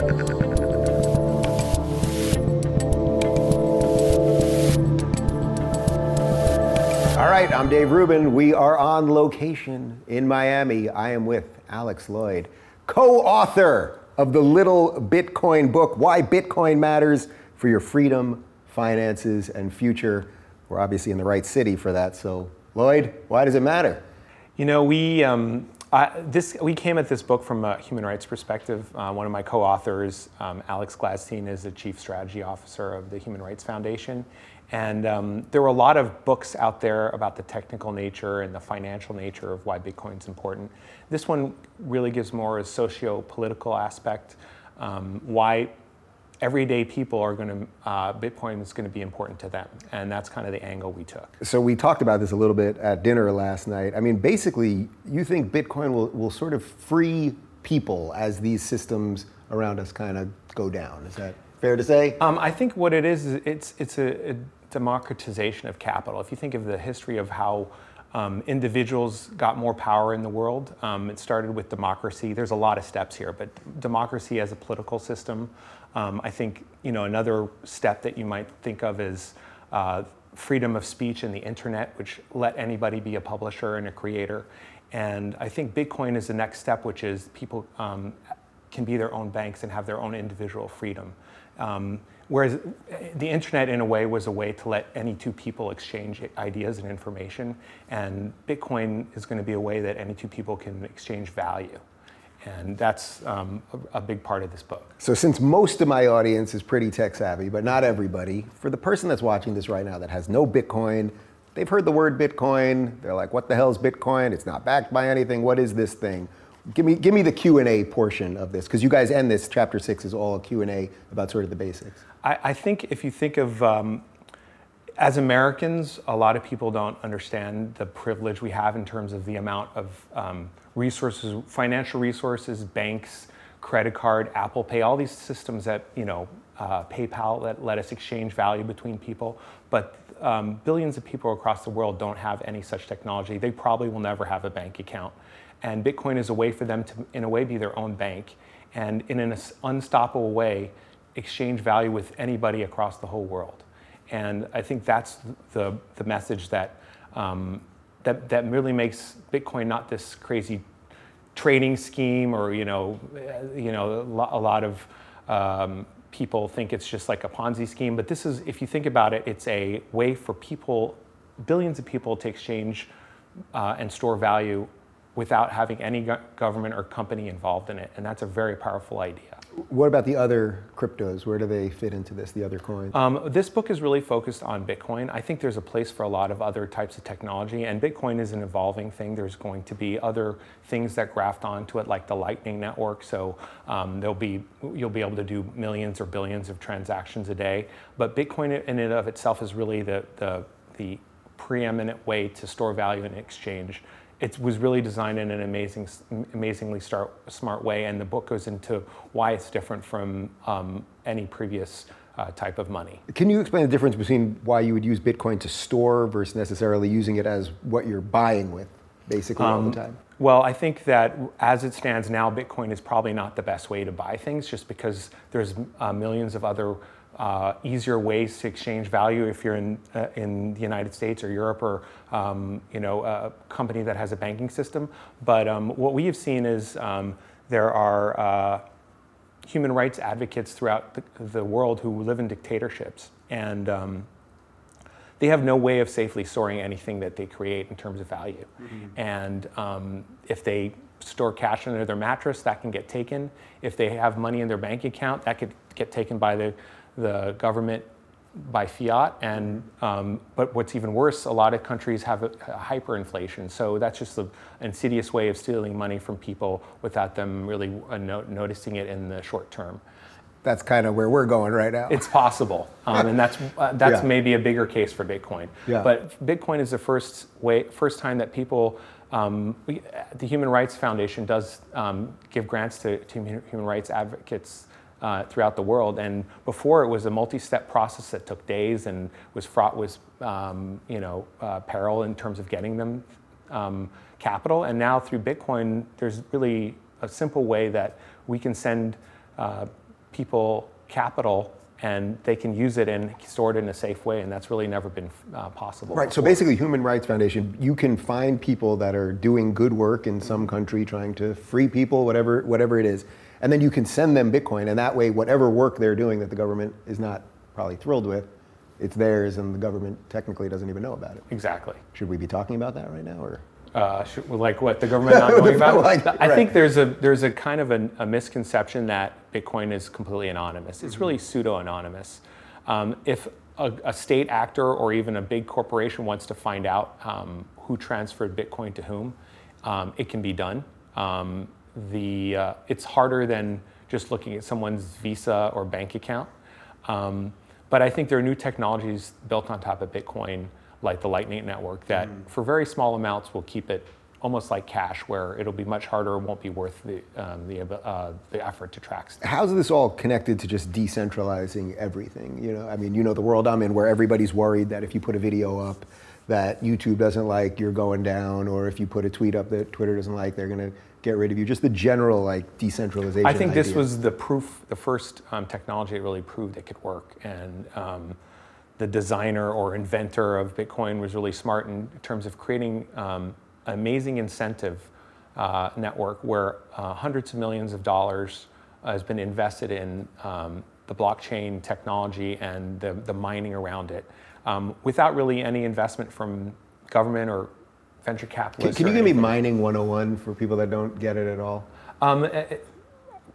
All right, I'm Dave Rubin. We are on location in Miami. I am with Alex Lloyd, co author of the Little Bitcoin book, Why Bitcoin Matters for Your Freedom, Finances, and Future. We're obviously in the right city for that. So, Lloyd, why does it matter? You know, we um, I, this we came at this book from a human rights perspective. Uh, one of my co-authors, um, Alex Gladstein, is the chief strategy officer of the Human Rights Foundation, and um, there were a lot of books out there about the technical nature and the financial nature of why Bitcoin is important. This one really gives more a socio-political aspect, um, why everyday people are going to, uh, Bitcoin is going to be important to them. And that's kind of the angle we took. So we talked about this a little bit at dinner last night. I mean, basically, you think Bitcoin will, will sort of free people as these systems around us kind of go down. Is that fair to say? Um, I think what it is, is it's, it's a, a democratization of capital. If you think of the history of how um, individuals got more power in the world. Um, it started with democracy. There's a lot of steps here, but democracy as a political system. Um, I think you know another step that you might think of is uh, freedom of speech in the internet, which let anybody be a publisher and a creator. And I think Bitcoin is the next step, which is people um, can be their own banks and have their own individual freedom. Whereas the internet, in a way, was a way to let any two people exchange ideas and information, and Bitcoin is going to be a way that any two people can exchange value. And that's um, a, a, big part of this book. So, since most of my audience is pretty tech savvy, but not everybody, for the person that's watching this right now that has no Bitcoin, they've heard the word Bitcoin. They're like, "What the hell is Bitcoin? It's not backed by anything. What is this thing?" Give me, give me the Q and A portion of this, because you guys end this chapter six is all Q and A about sort of the basics. I, I think if you think of um, as Americans, a lot of people don't understand the privilege we have in terms of the amount of um, resources, financial resources, banks, credit card, Apple Pay, all these systems that you know, uh, PayPal that let us exchange value between people. But um, billions of people across the world don't have any such technology. They probably will never have a bank account. And Bitcoin is a way for them to, in a way, be their own bank and in an unstoppable way exchange value with anybody across the whole world. And I think that's the, the message that, um, that, that really makes Bitcoin not this crazy trading scheme or, you know, you know a lot of um, people think it's just like a Ponzi scheme. But this is, if you think about it, it's a way for people, billions of people to exchange uh, and store value without having any government or company involved in it. And that's a very powerful idea. What about the other cryptos? Where do they fit into this, the other coins? Um, this book is really focused on Bitcoin. I think there's a place for a lot of other types of technology, and Bitcoin is an evolving thing. There's going to be other things that graft onto it, like the Lightning Network. So um, there'll be you'll be able to do millions or billions of transactions a day. But Bitcoin in and of itself is really the the, the preeminent way to store value and exchange it was really designed in an amazing, amazingly start, smart way, and the book goes into why it's different from um, any previous uh, type of money. Can you explain the difference between why you would use Bitcoin to store versus necessarily using it as what you're buying with, basically um, all the um, time? Well, I think that as it stands now, Bitcoin is probably not the best way to buy things, just because there's uh, millions of other uh, easier ways to exchange value if you're in, uh, in the United States or Europe or um, you know, a company that has a banking system. But um, what we have seen is um, there are uh, human rights advocates throughout the, the, world who live in dictatorships. And um, they have no way of safely storing anything that they create in terms of value. Mm-hmm. And um, if they store cash under their mattress, that can get taken. If they have money in their bank account, that could get taken by the the government by fiat, and um, but what's even worse, a lot of countries have a, a hyperinflation. So that's just an insidious way of stealing money from people without them really uh, no- noticing it in the short term. That's kind of where we're going right now. It's possible, um, and that's uh, that's yeah. maybe a bigger case for Bitcoin. Yeah. But Bitcoin is the first way, first time that people. Um, we, the Human Rights Foundation does um, give grants to, to human rights advocates uh, throughout the world. And before it was a multi-step process that took days and was fraught with um, you know uh, peril in terms of getting them um, capital. And now through Bitcoin, there's really a simple way that we can send uh, people capital and they can use it and store it in a safe way, and that's really never been uh, possible. Right. So basically, Human Rights Foundation, you can find people that are doing good work in some country, trying to free people, whatever whatever it is, and then you can send them Bitcoin, and that way, whatever work they're doing that the government is not probably thrilled with, it's theirs, and the government technically doesn't even know about it. Exactly. Should we be talking about that right now, or? Uh, should, like what the government not knowing about? Like, I right. think there's a there's a kind of a, a misconception that Bitcoin is completely anonymous. It's really pseudo anonymous. Um, if a, a state actor or even a big corporation wants to find out um, who transferred Bitcoin to whom, um, it can be done. The uh, it's harder than just looking at someone's Visa or bank account. Um, but I think there are new technologies built on top of Bitcoin, like the Lightning Network, that for very small amounts will keep it almost like cash, where it'll be much harder, won't be worth the um, the, uh, the effort to track. stuff. How's this all connected to just decentralizing everything? You know, I mean, you know the world I'm in, where everybody's worried that if you put a video up that YouTube doesn't like, you're going down, or if you put a tweet up that Twitter doesn't like, they're going to get rid of you. Just the general like decentralization. I think this was the proof, the first um, technology that really proved it could work. And um, the designer or inventor of Bitcoin was really smart in terms of creating um, amazing incentive uh, network where uh, hundreds of millions of dollars uh, has been invested in um, the blockchain technology and the, the mining around it um, without really any investment from government or venture Can, capitalists. can or you give me mining 101 for people that don't get it at all? Um, eh, eh,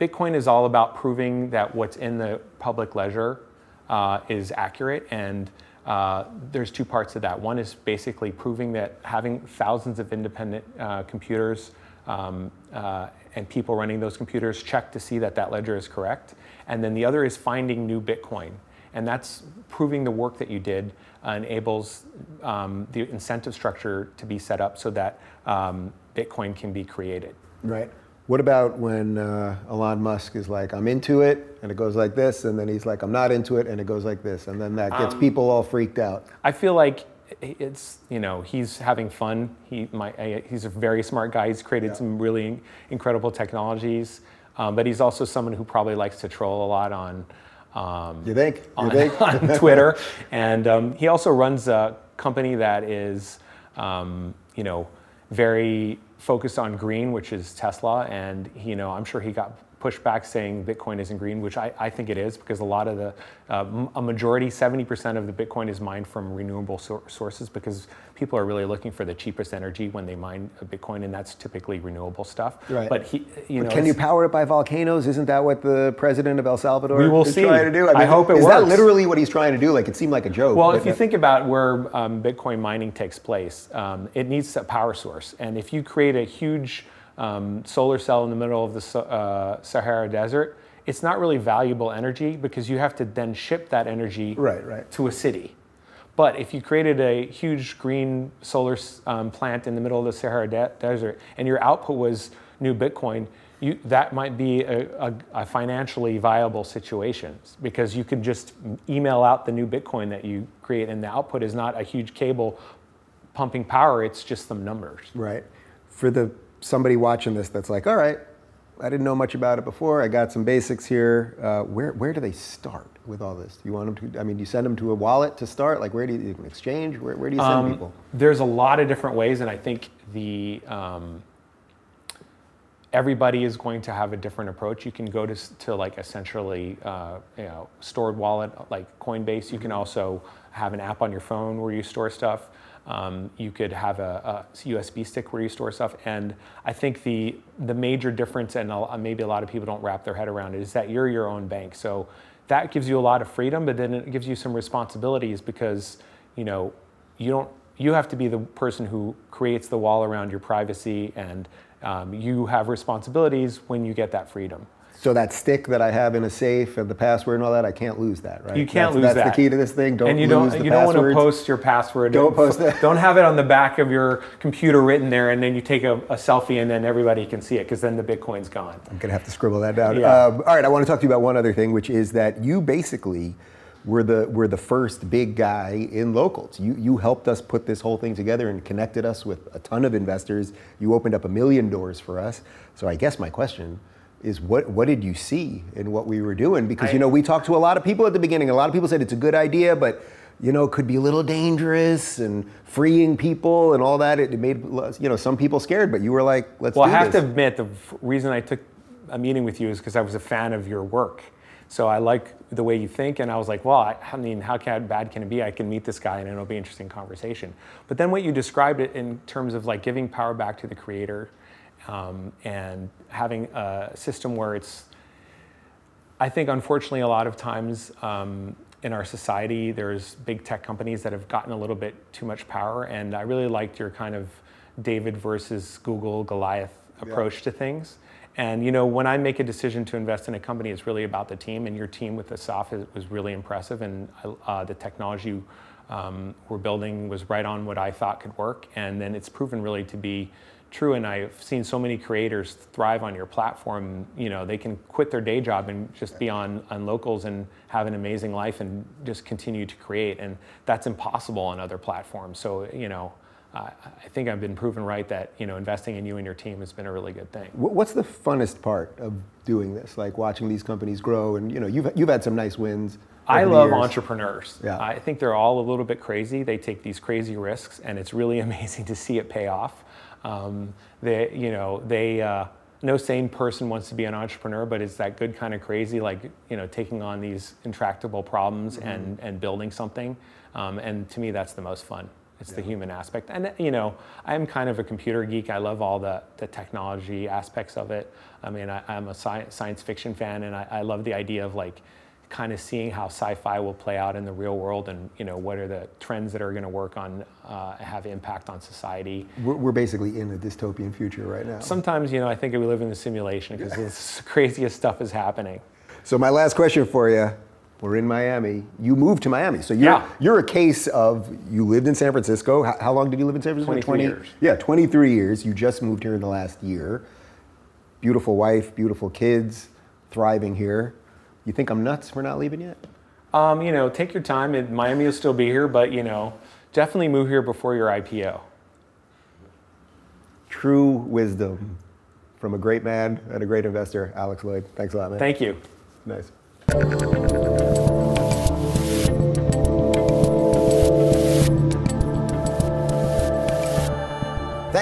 Bitcoin is all about proving that what's in the public ledger uh, is accurate, and uh, there's two parts to that. One is basically proving that having thousands of independent uh, computers um, uh, and people running those computers check to see that that ledger is correct, and then the other is finding new Bitcoin, and that's proving the work that you did uh, enables um, the incentive structure to be set up so that um, Bitcoin can be created. Right. What about when uh, Elon Musk is like, I'm into it, and it goes like this, and then he's like, I'm not into it, and it goes like this, and then that Um, gets people all freaked out. I feel like it's you know he's having fun. He might he's a very smart guy. He's created Yeah. some really incredible technologies, um, but he's also someone who probably likes to troll a lot on. Um, You think? You on, think? on Twitter, and um, he also runs a company that is, um, you know, very focused on green, which is Tesla. And you know, I'm sure he got pushback saying Bitcoin isn't green, which I, I think it is because a lot of the, uh, a majority, 70% of the Bitcoin is mined from renewable sources because people are really looking for the cheapest energy when they mine a Bitcoin, and that's typically renewable stuff. Right. But he, you know, Can you power it by volcanoes? Isn't that what the president of El Salvador We will is see. trying to do? I hope it is that literally what he's trying to do? Like it seemed like a joke. Well, if you that- think about where um, Bitcoin mining takes place, um, it needs a power source. And if you create a huge um, solar cell in the middle of the uh, Sahara Desert, it's not really valuable energy because you have to then ship that energy Right, right. to a city. But if you created a huge green solar um, plant in the middle of the Sahara de- Desert and your output was new Bitcoin, you, that might be a, a, a financially viable situation because you can just email out the new Bitcoin that you create, and the output is not a huge cable pumping power; it's just some numbers. right for the somebody watching this that's like, all right, I didn't know much about it before. I got some basics here. Uh, where where do they start with all this? Do you want them to? I mean, do you send them to a wallet to start? Like, where do you, exchange? Where, where do you send Um, people? There's a lot of different ways, and I think the um, everybody is going to have a different approach. You can go to, to like essentially uh, you know stored wallet like Coinbase. You can also have an app on your phone where you store stuff. Um, you could have a, a USB stick where you store stuff. And I think the the major difference, and maybe a lot of people don't wrap their head around it, is that you're your own bank. So that gives you a lot of freedom, but then it gives you some responsibilities because you know you don't you have to be the person who creates the wall around your privacy and um, you have responsibilities when you get that freedom So that stick that I have in a safe and the password and all that, I can't lose that, right? you can't that's, lose that's that the key to this thing. Don't and you lose don't the you don't want to post your password Don't post it. don't have it on the back of your computer written there and then you take a, a selfie and then everybody can see it because then the bitcoin's gone I'm gonna have to scribble that down. Yeah. Um, all right, I want to talk to you about one other thing, which is that you basically were the were the first big guy in locals. You you helped us put this whole thing together and connected us with a ton of investors. You opened up a million doors for us. So I guess my question is what what did you see in what we were doing? Because you know we talked to a lot of people at the beginning. A lot of people said it's a good idea, but you know, it could be a little dangerous and freeing people and all that. It, made you know some people scared, but you were like, let's. Well, I have this. to admit the reason I took a meeting with you is because I was a fan of your work. So I like the way you think, and I was like, well, I, I mean, how can, bad can it be? I can meet this guy, and it'll be an interesting conversation. But then what you described it in terms of like giving power back to the creator, um, and having a system where it's I think unfortunately a lot of times um, in our society, there's big tech companies that have gotten a little bit too much power. And I really liked your kind of David versus Google Goliath approach yeah. to things. And you know, when I make a decision to invest in a company, it's really about the team. And your team with Assaf was really impressive, and uh, the technology um, we're building was right on what I thought could work. And then it's proven really to be true and I've seen so many creators thrive on your platform. You know, they can quit their day job and just be on, on locals and have an amazing life and just continue to create. And that's impossible on other platforms. So, you know, uh, I think I've been proven right that, you know, investing in you and your team has been a really good thing. What's the funnest part of doing this? Like watching these companies grow and, you know, you've, you've had some nice wins. I love years. entrepreneurs. Yeah. I think they're all a little bit crazy. They take these crazy risks, and it's really amazing to see it pay off. Um, they, you know, they, uh, no sane person wants to be an entrepreneur, but it's that good kind of crazy, like, you know, taking on these intractable problems mm-hmm. and, and building something. Um, and to me, that's the most fun. It's yeah. the human aspect. And, you know, I'm kind of a computer geek. I love all the, the technology aspects of it. I mean, I, am a sci- science fiction fan, and I, I love the idea of like, kind of seeing how sci-fi will play out in the real world and you know what are the trends that are going to work on uh, have impact on society. We're, we're, basically in a dystopian future right now. Sometimes you know i think we live in the simulation because the craziest stuff is happening. So my last question for you we're in miami. You moved to miami so you're, yeah. you're a case of you lived in san francisco. How, how long did you live in san francisco? 23 20, years. Yeah 23 years. You just moved here in the last year. Beautiful wife beautiful kids thriving here you think I'm nuts for not leaving yet? Um, you know, take your time. It, Miami will still be here, but you know, definitely move here before your IPO. True wisdom from a great man and a great investor, Alex Lloyd. Thanks a lot, man. Thank you. Nice.